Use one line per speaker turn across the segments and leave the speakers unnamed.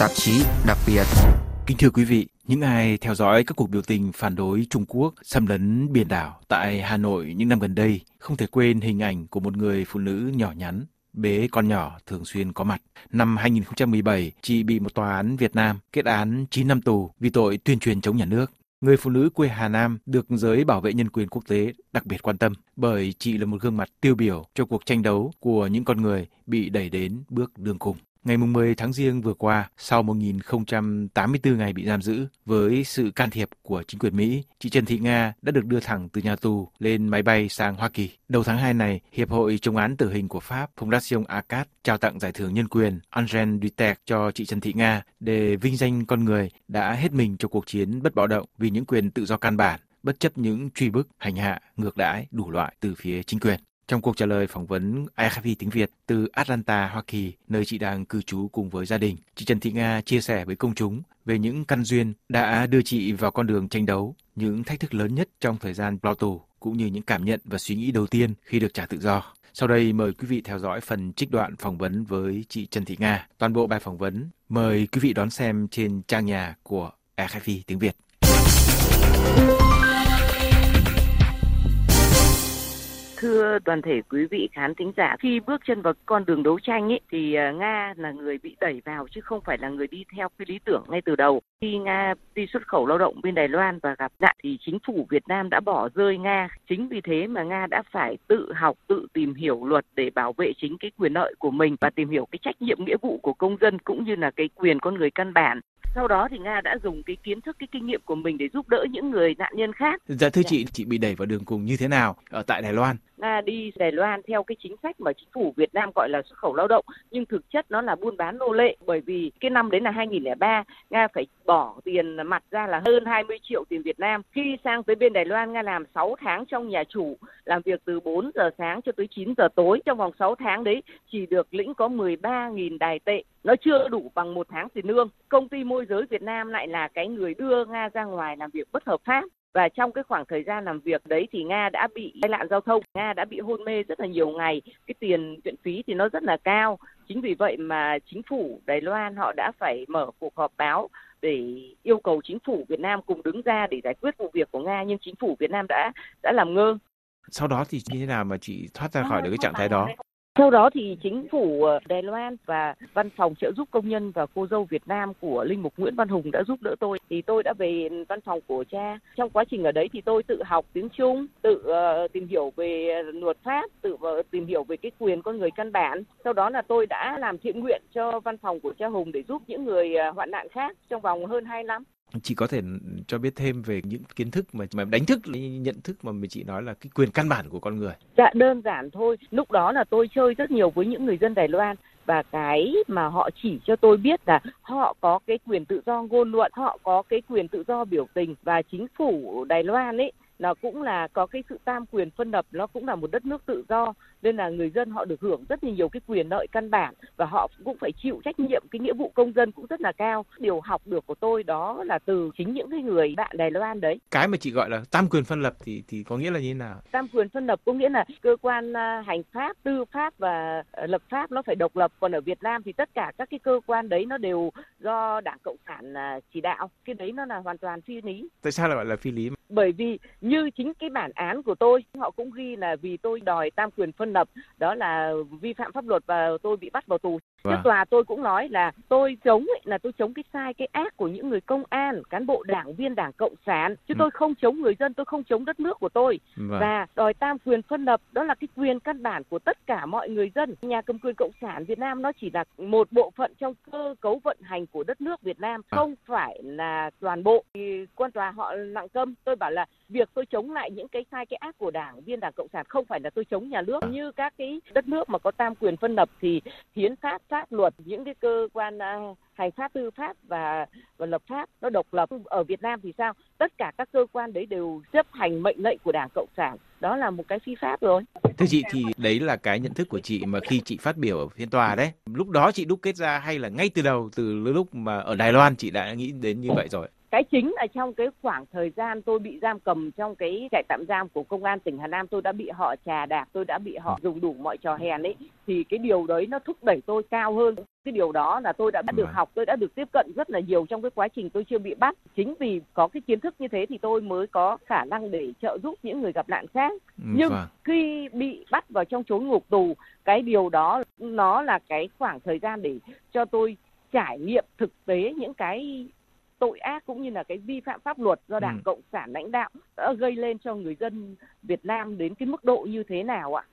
tạp chí đặc biệt.
Kính thưa quý vị, những ai theo dõi các cuộc biểu tình phản đối Trung Quốc xâm lấn biển đảo tại Hà Nội những năm gần đây không thể quên hình ảnh của một người phụ nữ nhỏ nhắn bế con nhỏ thường xuyên có mặt. Năm 2017, chị bị một tòa án Việt Nam kết án 9 năm tù vì tội tuyên truyền chống nhà nước. Người phụ nữ quê Hà Nam được giới bảo vệ nhân quyền quốc tế đặc biệt quan tâm bởi chị là một gương mặt tiêu biểu cho cuộc tranh đấu của những con người bị đẩy đến bước đường cùng. Ngày 10 tháng Giêng vừa qua, sau 1084 ngày bị giam giữ, với sự can thiệp của chính quyền Mỹ, chị Trần Thị Nga đã được đưa thẳng từ nhà tù lên máy bay sang Hoa Kỳ. Đầu tháng 2 này, Hiệp hội chống án tử hình của Pháp Fondation ACAT trao tặng giải thưởng nhân quyền Angèle Duterte cho chị Trần Thị Nga để vinh danh con người đã hết mình cho cuộc chiến bất bạo động vì những quyền tự do căn bản bất chấp những truy bức, hành hạ, ngược đãi đủ loại từ phía chính quyền. Trong cuộc trả lời phỏng vấn AFP tiếng Việt từ Atlanta, Hoa Kỳ, nơi chị đang cư trú cùng với gia đình, chị Trần Thị Nga chia sẻ với công chúng về những căn duyên đã đưa chị vào con đường tranh đấu, những thách thức lớn nhất trong thời gian lao tù, cũng như những cảm nhận và suy nghĩ đầu tiên khi được trả tự do. Sau đây mời quý vị theo dõi phần trích đoạn phỏng vấn với chị Trần Thị Nga. Toàn bộ bài phỏng vấn mời quý vị đón xem trên trang nhà của AFP tiếng Việt.
Thưa toàn thể quý vị khán thính giả, khi bước chân vào con đường đấu tranh ấy, thì à, nga là người bị đẩy vào chứ không phải là người đi theo cái lý tưởng ngay từ đầu. Khi nga đi xuất khẩu lao động bên đài loan và gặp nạn thì chính phủ việt nam đã bỏ rơi nga. Chính vì thế mà nga đã phải tự học, tự tìm hiểu luật để bảo vệ chính cái quyền lợi của mình và tìm hiểu cái trách nhiệm nghĩa vụ của công dân cũng như là cái quyền con người căn bản. Sau đó thì nga đã dùng cái kiến thức, cái kinh nghiệm của mình để giúp đỡ những người nạn nhân khác.
Dạ thưa chị chị bị đẩy vào đường cùng như thế nào ở tại đài loan?
Nga đi đài loan theo cái chính sách mà chính phủ việt nam gọi là xuất khẩu lao động, nhưng thực chất nó là buôn bán nô lệ, bởi vì cái năm đấy là 2003 nga phải bỏ tiền mặt ra là hơn 20 triệu tiền việt nam. Khi sang tới bên đài loan, nga làm 6 tháng trong nhà chủ, làm việc từ 4 giờ sáng cho tới 9 giờ tối. Trong vòng 6 tháng đấy, chỉ được lĩnh có 13.000 đài tệ. Nó chưa đủ bằng một tháng tiền lương. Công ty môi giới Việt Nam lại là cái người đưa Nga ra ngoài làm việc bất hợp pháp và trong cái khoảng thời gian làm việc đấy thì Nga đã bị tai nạn giao thông, Nga đã bị hôn mê rất là nhiều ngày, cái tiền viện phí thì nó rất là cao. Chính vì vậy mà chính phủ Đài Loan họ đã phải mở cuộc họp báo để yêu cầu chính phủ Việt Nam cùng đứng ra để giải quyết vụ việc của Nga nhưng chính phủ Việt Nam đã đã làm ngơ.
Sau đó thì như thế nào mà chị thoát ra khỏi được cái trạng thái đó?
Sau đó thì chính phủ ờ, Đài Loan và văn phòng trợ giúp công nhân và cô dâu Việt Nam của Linh Mục Nguyễn Văn Hùng đã giúp đỡ tôi. Thì tôi đã về văn phòng của cha. Trong quá trình ở đấy thì tôi tự học tiếng Trung, tự uh, tìm hiểu về luật pháp, tự uh, tìm hiểu về cái quyền con người căn bản. Sau đó là tôi đã làm thiện nguyện cho văn phòng của cha Hùng để giúp những người hoạn nạn khác trong vòng hơn 2 năm
chị có thể cho biết thêm về những kiến thức mà mà đánh thức nhận thức mà chị nói là cái quyền căn bản của con người?
Dạ đơn giản thôi. Lúc đó là tôi chơi rất nhiều với những người dân đài loan và cái mà họ chỉ cho tôi biết là họ có cái quyền tự do ngôn luận, họ có cái quyền tự do biểu tình và chính phủ đài loan ấy, nó cũng là có cái sự tam quyền phân lập, nó cũng là một đất nước tự do nên là người dân họ được hưởng rất nhiều cái quyền lợi căn bản và họ cũng phải chịu trách nhiệm cái nghĩa vụ công dân cũng rất là cao. Điều học được của tôi đó là từ chính những cái người bạn Đài Loan đấy.
Cái mà chị gọi là tam quyền phân lập thì thì có nghĩa là như thế nào?
Tam quyền phân lập có nghĩa là cơ quan à, hành pháp tư pháp và à, lập pháp nó phải độc lập. Còn ở Việt Nam thì tất cả các cái cơ quan đấy nó đều do Đảng Cộng sản à, chỉ đạo. Cái đấy nó là hoàn toàn phi lý.
Tại sao lại gọi là phi lý?
Bởi vì như chính cái bản án của tôi họ cũng ghi là vì tôi đòi tam quyền phân lập đó là vi phạm pháp luật và tôi bị bắt vào tù Vâng. Trước tòa tôi cũng nói là tôi chống ấy, là tôi chống cái sai cái ác của những người công an, cán bộ đảng viên đảng cộng sản, chứ ừ. tôi không chống người dân, tôi không chống đất nước của tôi. Vâng. Và đòi tam quyền phân lập đó là cái quyền căn bản của tất cả mọi người dân. Nhà cầm quyền cộng sản Việt Nam nó chỉ là một bộ phận trong cơ cấu vận hành của đất nước Việt Nam, à. không phải là toàn bộ. Thì quan tòa họ nặng câm, tôi bảo là việc tôi chống lại những cái sai, cái ác của đảng, viên đảng cộng sản không phải là tôi chống nhà nước. Như các cái đất nước mà có tam quyền phân lập thì hiến pháp pháp luật, những cái cơ quan à, hành pháp, tư pháp và và lập pháp nó độc lập. Ở Việt Nam thì sao? Tất cả các cơ quan đấy đều chấp hành mệnh lệnh của Đảng Cộng sản. Đó là một cái phi pháp rồi.
Thưa chị, thì đấy là cái nhận thức của chị mà khi chị phát biểu ở phiên tòa đấy, lúc đó chị đúc kết ra hay là ngay từ đầu, từ lúc mà ở Đài Loan chị đã nghĩ đến như vậy rồi?
Cái chính là trong cái khoảng thời gian tôi bị giam cầm trong cái trại tạm giam của công an tỉnh Hà Nam tôi đã bị họ trà đạp tôi đã bị họ dùng đủ mọi trò hèn ấy thì cái điều đấy nó thúc đẩy tôi cao hơn
cái điều đó là tôi đã được vâng. học tôi đã được tiếp cận rất là nhiều trong cái quá trình tôi chưa bị bắt chính vì có cái kiến thức như thế thì tôi mới có khả năng để trợ giúp những người gặp nạn khác ừ, nhưng vâng. khi bị bắt vào trong chốn ngục tù cái điều đó nó là cái khoảng thời gian để cho tôi trải nghiệm thực tế những cái tội ác cũng như là cái vi phạm pháp luật do Đảng ừ. Cộng sản lãnh đạo đã gây lên cho người dân Việt Nam đến cái mức độ như thế nào ạ?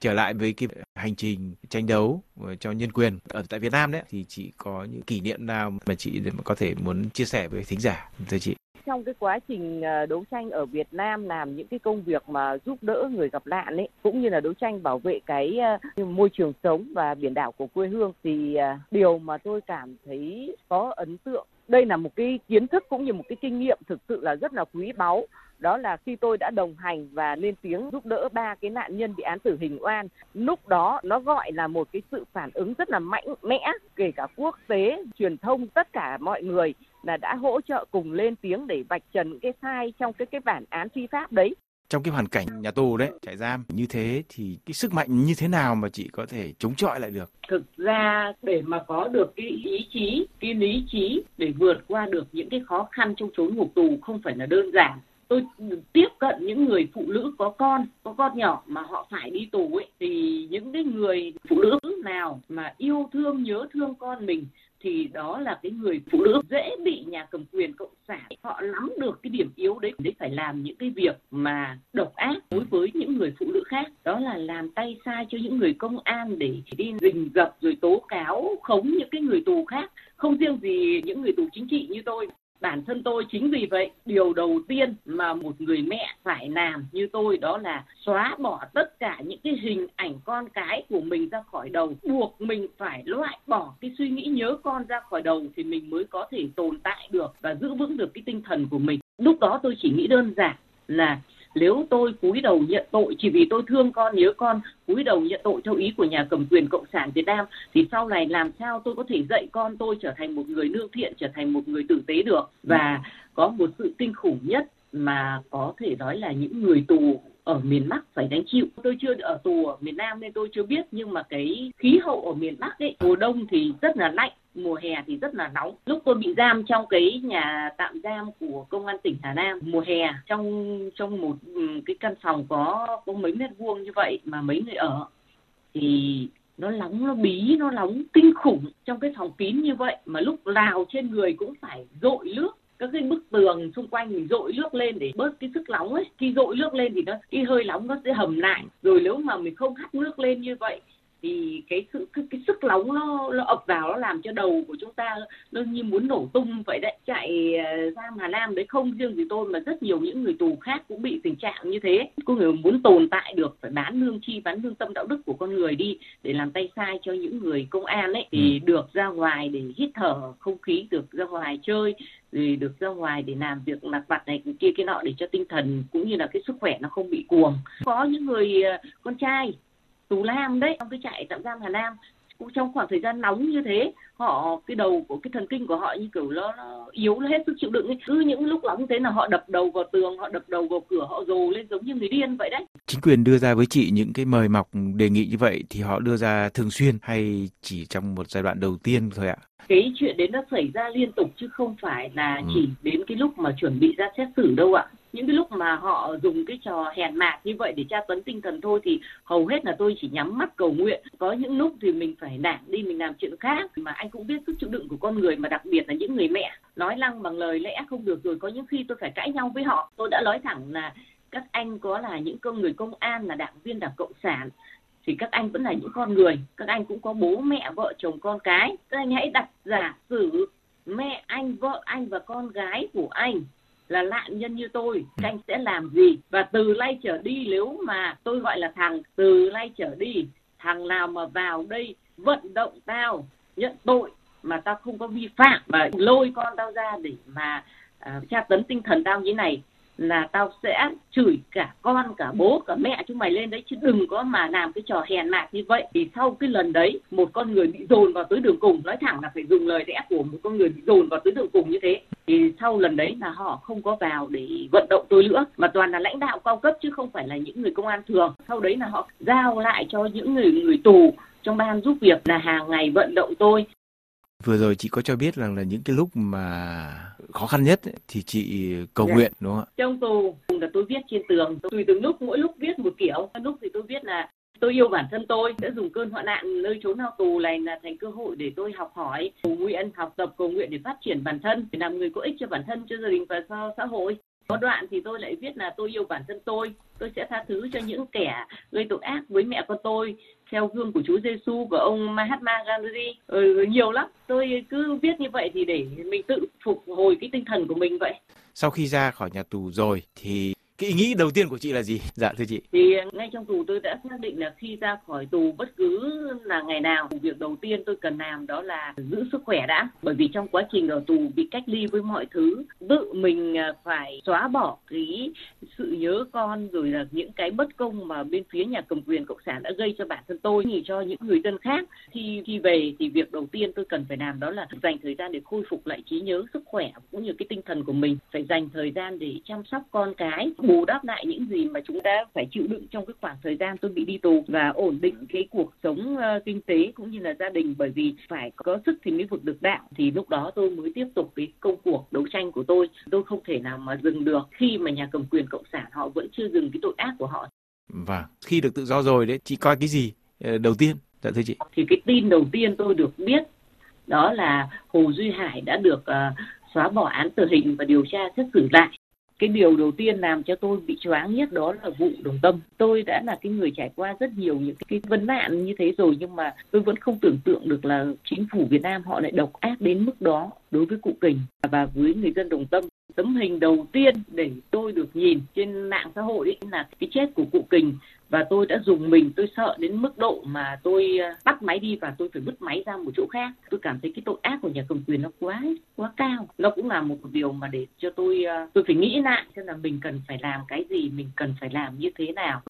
trở lại với cái hành trình tranh đấu cho nhân quyền ở tại Việt Nam đấy thì chị có những kỷ niệm nào mà chị có thể muốn chia sẻ với thính giả thưa chị?
trong cái quá trình ờ, đấu tranh ở Việt Nam làm những cái công việc mà giúp đỡ người gặp nạn ấy cũng như là đấu tranh bảo vệ cái ờ, môi trường sống và biển đảo của quê hương thì ờ, điều mà tôi cảm thấy có ấn tượng đây là một cái kiến thức cũng như một cái kinh nghiệm thực sự là rất là quý báu. Đó là khi tôi đã đồng hành và lên tiếng giúp đỡ ba cái nạn nhân bị án tử hình oan, lúc đó nó gọi là một cái sự phản ứng rất là mạnh mẽ, kể cả quốc tế, truyền thông, tất cả mọi người là đã hỗ trợ cùng lên tiếng để vạch trần những cái sai trong cái cái bản án phi pháp đấy
trong cái hoàn cảnh nhà tù đấy, trại giam như thế thì cái sức mạnh như thế nào mà chị có thể chống chọi lại được?
Thực ra để mà có được cái ý chí, cái lý trí để vượt qua được những cái khó khăn trong chốn ngục tù không phải là đơn giản. Tôi tiếp cận những người phụ nữ có con có con nhỏ mà họ phải đi tù ấy, thì những cái người phụ nữ nào mà yêu thương, nhớ thương con mình thì đó là cái người phụ nữ dễ bị nhà cầm quyền cộng sản. Họ nắm được cái điểm yếu đấy, để phải làm những cái việc mà độc ác đối với những người phụ nữ khác. Đó là làm tay sai cho những người công an để đi rình rập rồi tố cáo, khống những cái người tù khác. Không riêng gì những người tù chính trị như tôi bản thân tôi chính vì vậy, điều đầu tiên mà một người mẹ phải làm như tôi đó là xóa bỏ tất cả những cái hình ảnh con cái của mình ra khỏi đầu. Buộc mình phải loại bỏ cái suy nghĩ nhớ con ra khỏi đầu thì mình mới có thể tồn tại được và giữ vững được cái tinh thần của mình. Lúc đó tôi chỉ nghĩ đơn giản là nếu tôi cúi đầu nhận tội chỉ vì tôi thương con nhớ con cúi đầu nhận tội theo ý của nhà cầm quyền cộng sản Việt Nam thì sau này làm sao tôi có thể dạy con tôi trở thành một người lương thiện trở thành một người tử tế được? Và có một sự kinh khủng nhất mà có thể nói là những người tù ở miền Bắc phải gánh chịu. Tôi chưa ở tù ở miền Nam nên tôi chưa biết nhưng mà cái khí hậu ở miền Bắc ấy, mùa đông thì rất là lạnh, mùa hè thì rất là nóng. Lúc tôi bị giam trong cái nhà tạm giam của công an tỉnh Hà Nam, mùa hè, trong trong một ừ, cái căn phòng có có mấy mét vuông như vậy mà mấy người ở, thì nó nóng, nó bí, nó nóng kinh khủng trong cái phòng kín như vậy mà lúc nào trên người cũng phải dội nước. Các cái bức tường xung quanh mình dội nước lên để bớt cái sức nóng ấy. Khi dội nước lên thì nó, cái hơi nóng nó sẽ hầm lại. Rồi nếu mà mình không hắt nước lên như vậy thì cái sự cái, cái sức nóng nó nó ập vào nó làm cho đầu của chúng ta nó như muốn nổ tung vậy đấy. Chạy ờ, giam Hà Nam đấy không riêng gì tôi mà rất nhiều những người tù khác cũng bị tình trạng như thế. Có người muốn tồn tại được phải bán lương chi bán lương tâm đạo đức của con người đi để làm tay sai cho những người công an ấy thì ừ. được ra ngoài để hít thở không khí được ra ngoài chơi thì được ra ngoài để làm việc mặt vặt này kia cái nọ để cho tinh thần cũng như là cái sức khỏe nó không bị cuồng. Có những người ờ, con trai tù lam đấy trong cái trại tạm giam Hà Nam cũng trong khoảng thời gian nóng như thế họ cái đầu của cái thần kinh của họ như kiểu nó, nó yếu nó hết sức chịu đựng ấy. cứ những lúc nóng thế là họ đập đầu vào tường họ đập đầu vào cửa họ rồ lên giống như người điên vậy đấy
chính quyền đưa ra với chị những cái mời mọc đề nghị như vậy thì họ đưa ra thường xuyên hay chỉ trong một giai đoạn đầu tiên thôi ạ
cái chuyện đấy nó xảy ra liên tục chứ không phải là ừ. chỉ đến cái lúc mà chuẩn bị ra xét xử đâu ạ những cái lúc mà họ dùng cái trò hèn mạc như vậy để tra tấn tinh thần thôi thì hầu hết là tôi chỉ nhắm mắt cầu nguyện. Có những lúc thì mình phải nản đi, mình làm chuyện khác. Mà anh cũng biết sức chịu đựng của con người mà đặc biệt là những người mẹ. Nói lăng bằng lời lẽ không được rồi có những khi tôi phải cãi nhau với họ. Tôi đã nói thẳng là các anh có là những công người công an, là đảng viên, đảng cộng sản. Thì các anh vẫn là những con người. Các anh cũng có bố, mẹ, vợ, chồng, con cái. Các anh hãy đặt giả sử mẹ anh, vợ anh và con gái của anh là nạn nhân như tôi ừ. các anh sẽ làm gì và từ nay trở đi nếu mà tôi gọi là thằng từ nay trở đi thằng nào mà vào đây vận động tao nhận tội mà tao không có vi phạm và lôi con tao ra để mà uh, tra tấn tinh thần tao như này là tao sẽ chửi cả con, cả bố, cả mẹ chúng mày lên đấy, chứ đừng có mà làm cái trò hèn mạc như vậy. Thì sau cái lần đấy, một con người bị dồn vào tới đường cùng, nói thẳng là phải dùng lời lẽ của một con người bị dồn vào tới đường cùng như thế. Thì sau lần đấy là họ không có vào để vận động tôi nữa, mà toàn là lãnh đạo cao cấp chứ không phải là những người công an thường. Sau đấy là họ giao lại cho những người người tù trong ban giúp việc là hàng ngày vận động tôi
Vừa rồi chị có cho biết rằng là những cái lúc mà khó khăn nhất ấy, thì chị cầu dạ. nguyện đúng không ạ?
Trong tù là tôi viết trên tường, tùy từng lúc mỗi lúc viết một kiểu. Lúc thì tôi viết là tôi yêu bản thân tôi đã dùng cơn hoạn nạn nơi trốn lao tù này là thành cơ hội để tôi học hỏi cầu nguyện học tập cầu nguyện để phát triển bản thân để làm người có ích cho bản thân cho gia đình và cho xã hội có đoạn thì tôi lại viết là tôi yêu bản thân tôi tôi sẽ tha thứ cho những kẻ gây tội ác với mẹ con tôi theo gương của Chúa Giêsu của ông Mahatma Gandhi. Ừ, nhiều lắm. Tôi cứ viết như vậy thì để mình tự phục hồi cái tinh thần của mình vậy.
Sau khi ra khỏi nhà tù rồi thì cái ý nghĩ đầu tiên của chị là gì? Dạ thưa chị.
Thì ờ, ngay trong tù tôi đã xác định là khi ra khỏi tù bất cứ là ngày nào việc đầu tiên tôi cần làm đó là giữ sức khỏe đã. Bởi vì trong quá trình ở tù bị cách ly với mọi thứ, tự mình ờ, phải xóa bỏ cái sự nhớ con rồi là những cái bất công mà bên phía nhà cầm quyền cộng sản đã gây cho bản thân tôi thì cho những người dân khác. Khi khi về thì việc đầu tiên tôi cần phải làm đó là dành thời gian để khôi phục lại trí nhớ, sức khỏe cũng như cái tinh thần của mình. Phải dành thời gian để chăm sóc con cái bù đắp lại những gì mà chúng ta phải chịu đựng trong cái khoảng thời gian tôi bị đi tù và ổn định cái cuộc sống uh, kinh tế cũng như là gia đình. Bởi vì phải có sức thì mới vực được đạo. Thì lúc đó tôi mới tiếp tục cái công cuộc đấu tranh của tôi. Tôi không thể nào mà dừng được khi mà nhà cầm quyền cộng sản họ vẫn chưa dừng cái tội ác của họ.
Vâng, khi được tự do rồi đấy, chị coi cái gì ờ, đầu tiên? Dạ thưa chị.
Thì cái tin đầu tiên tôi được biết đó là Hồ Duy Hải đã được uh, xóa bỏ án tử hình và điều tra xét xử lại cái điều đầu tiên làm cho tôi bị choáng nhất đó là vụ đồng tâm. Tôi đã là cái người trải qua rất nhiều những cái vấn nạn như thế rồi, nhưng mà tôi vẫn không tưởng tượng được là chính phủ Việt Nam họ lại độc ác đến mức đó đối với cụ Kình. Và với người dân đồng tâm, tấm hình đầu tiên để tôi được nhìn trên mạng xã hội ấy là cái chết của cụ Kình. Và tôi đã dùng mình, tôi sợ đến mức độ mà tôi à, bắt máy đi và tôi phải vứt máy ra một chỗ khác. Tôi cảm thấy cái tội ác của nhà cầm quyền nó quá quá cao. Nó cũng là một điều mà để cho tôi à, tôi phải nghĩ lại xem là mình cần phải làm cái gì, mình cần phải làm như thế nào.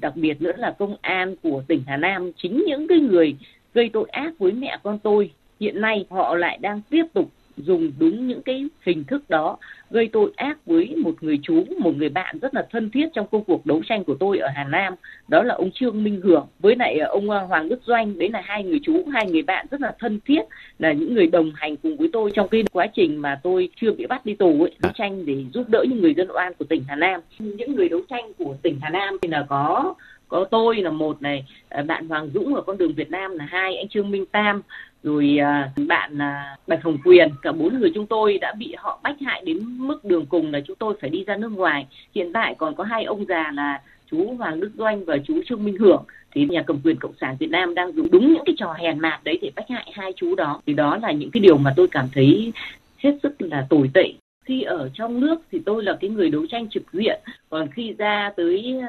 Đặc biệt nữa là công an của tỉnh Hà Nam chính những cái người gây tội ác với mẹ con tôi, hiện nay họ lại đang tiếp tục dùng đúng những cái hình thức đó gây tội ác với một người chú, một người bạn rất là thân thiết trong công cuộc đấu tranh của tôi ở Hà Nam, đó là ông Trương Minh Hưởng với lại ờ, ông ờ, Hoàng Đức Doanh, đấy là hai người chú, hai người bạn rất là thân thiết, là những người đồng hành cùng với tôi trong cái quá trình mà tôi chưa bị bắt đi tù ấy, đấu tranh để giúp đỡ những người dân oan của tỉnh Hà Nam. Những người đấu tranh của tỉnh Hà Nam thì là có có tôi là một này ờ, bạn Hoàng Dũng ở con đường Việt Nam là hai anh Trương Minh Tam rồi à, bạn à, Bạch Hồng Quyền, cả bốn người chúng tôi đã bị họ bách hại đến mức đường cùng là chúng tôi phải đi ra nước ngoài. Hiện tại còn có hai ông già là chú Hoàng Đức Doanh và chú Trương Minh Hưởng. Thì nhà cầm quyền cộng sản Việt Nam đang dùng đúng những cái trò hèn mạt đấy để bách hại hai chú đó. Thì đó là những cái điều mà tôi cảm thấy hết sức là tồi tệ. Khi ở trong nước thì tôi là cái người đấu tranh trực diện. Còn khi ra tới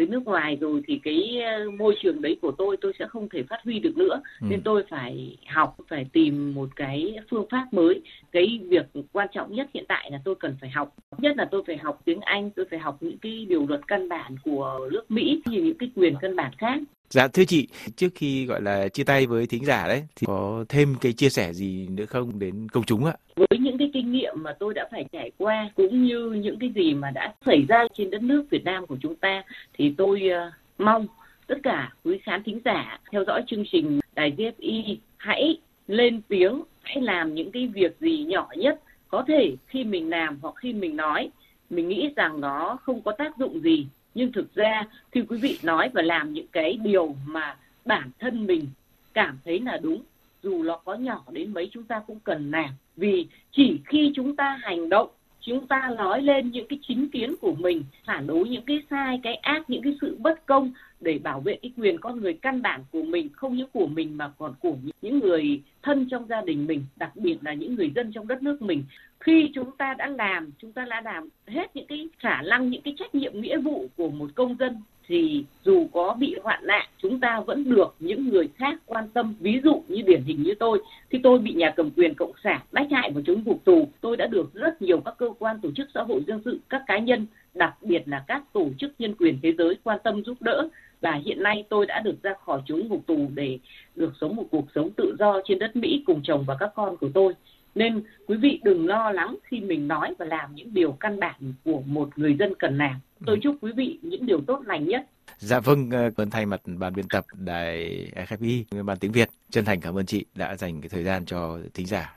tới nước ngoài rồi thì cái ờ, môi trường đấy của tôi tôi sẽ không thể phát huy được nữa. Ừ. nên tôi phải học phải tìm một cái phương pháp mới. Cái việc quan trọng nhất hiện tại là tôi cần phải học. Nhất là tôi phải học tiếng anh tôi phải học những cái điều luật căn bản của nước mỹ như những cái quyền căn bản khác
Dạ thưa chị, trước khi gọi là chia tay với thính giả đấy thì có thêm cái chia sẻ gì nữa không đến công chúng ạ?
Với những cái kinh nghiệm mà tôi đã phải trải qua cũng như những cái gì mà đã xảy ra trên đất nước Việt Nam của chúng ta thì tôi uh, mong tất cả quý khán thính giả theo dõi chương trình Đài GFI hãy lên tiếng, hãy làm những cái việc gì nhỏ nhất có thể khi mình làm hoặc khi mình nói mình nghĩ rằng nó không có tác dụng gì nhưng thực ra khi quý vị nói và làm những cái điều mà bản thân mình cảm thấy là đúng, dù nó có nhỏ đến mấy chúng ta cũng cần làm. Vì chỉ khi chúng ta hành động, chúng ta nói lên những cái chính kiến của mình, phản đối những cái sai, cái ác, những cái sự bất công để bảo vệ cái quyền con người căn bản của mình, không những của mình mà còn của những người thân trong gia đình mình, đặc biệt là những người dân trong đất nước mình khi chúng ta đã làm, chúng ta đã làm hết những cái khả năng, những cái trách nhiệm, nghĩa vụ của một công dân, thì dù có bị hoạn nạn, chúng ta vẫn được những người khác quan tâm ví dụ như điển hình như tôi, khi tôi bị nhà cầm quyền cộng sản bách hại và chúng ngục tù, tôi đã được rất nhiều các cơ quan tổ chức xã hội dân sự, các cá nhân, đặc biệt là các tổ chức nhân quyền thế giới quan tâm giúp đỡ và hiện nay tôi đã được ra khỏi chốn ngục tù để được sống một cuộc sống tự do trên đất Mỹ cùng chồng và các con của tôi nên quý vị đừng lo lắng khi mình nói và làm những điều căn bản của một người dân cần làm ừ. tôi chúc quý vị những điều tốt lành nhất.
Dạ vâng, ờ, vân thay mặt ban biên tập đài FFI, ban tiếng Việt, chân thành cảm ơn chị đã dành cái thời gian cho thính giả.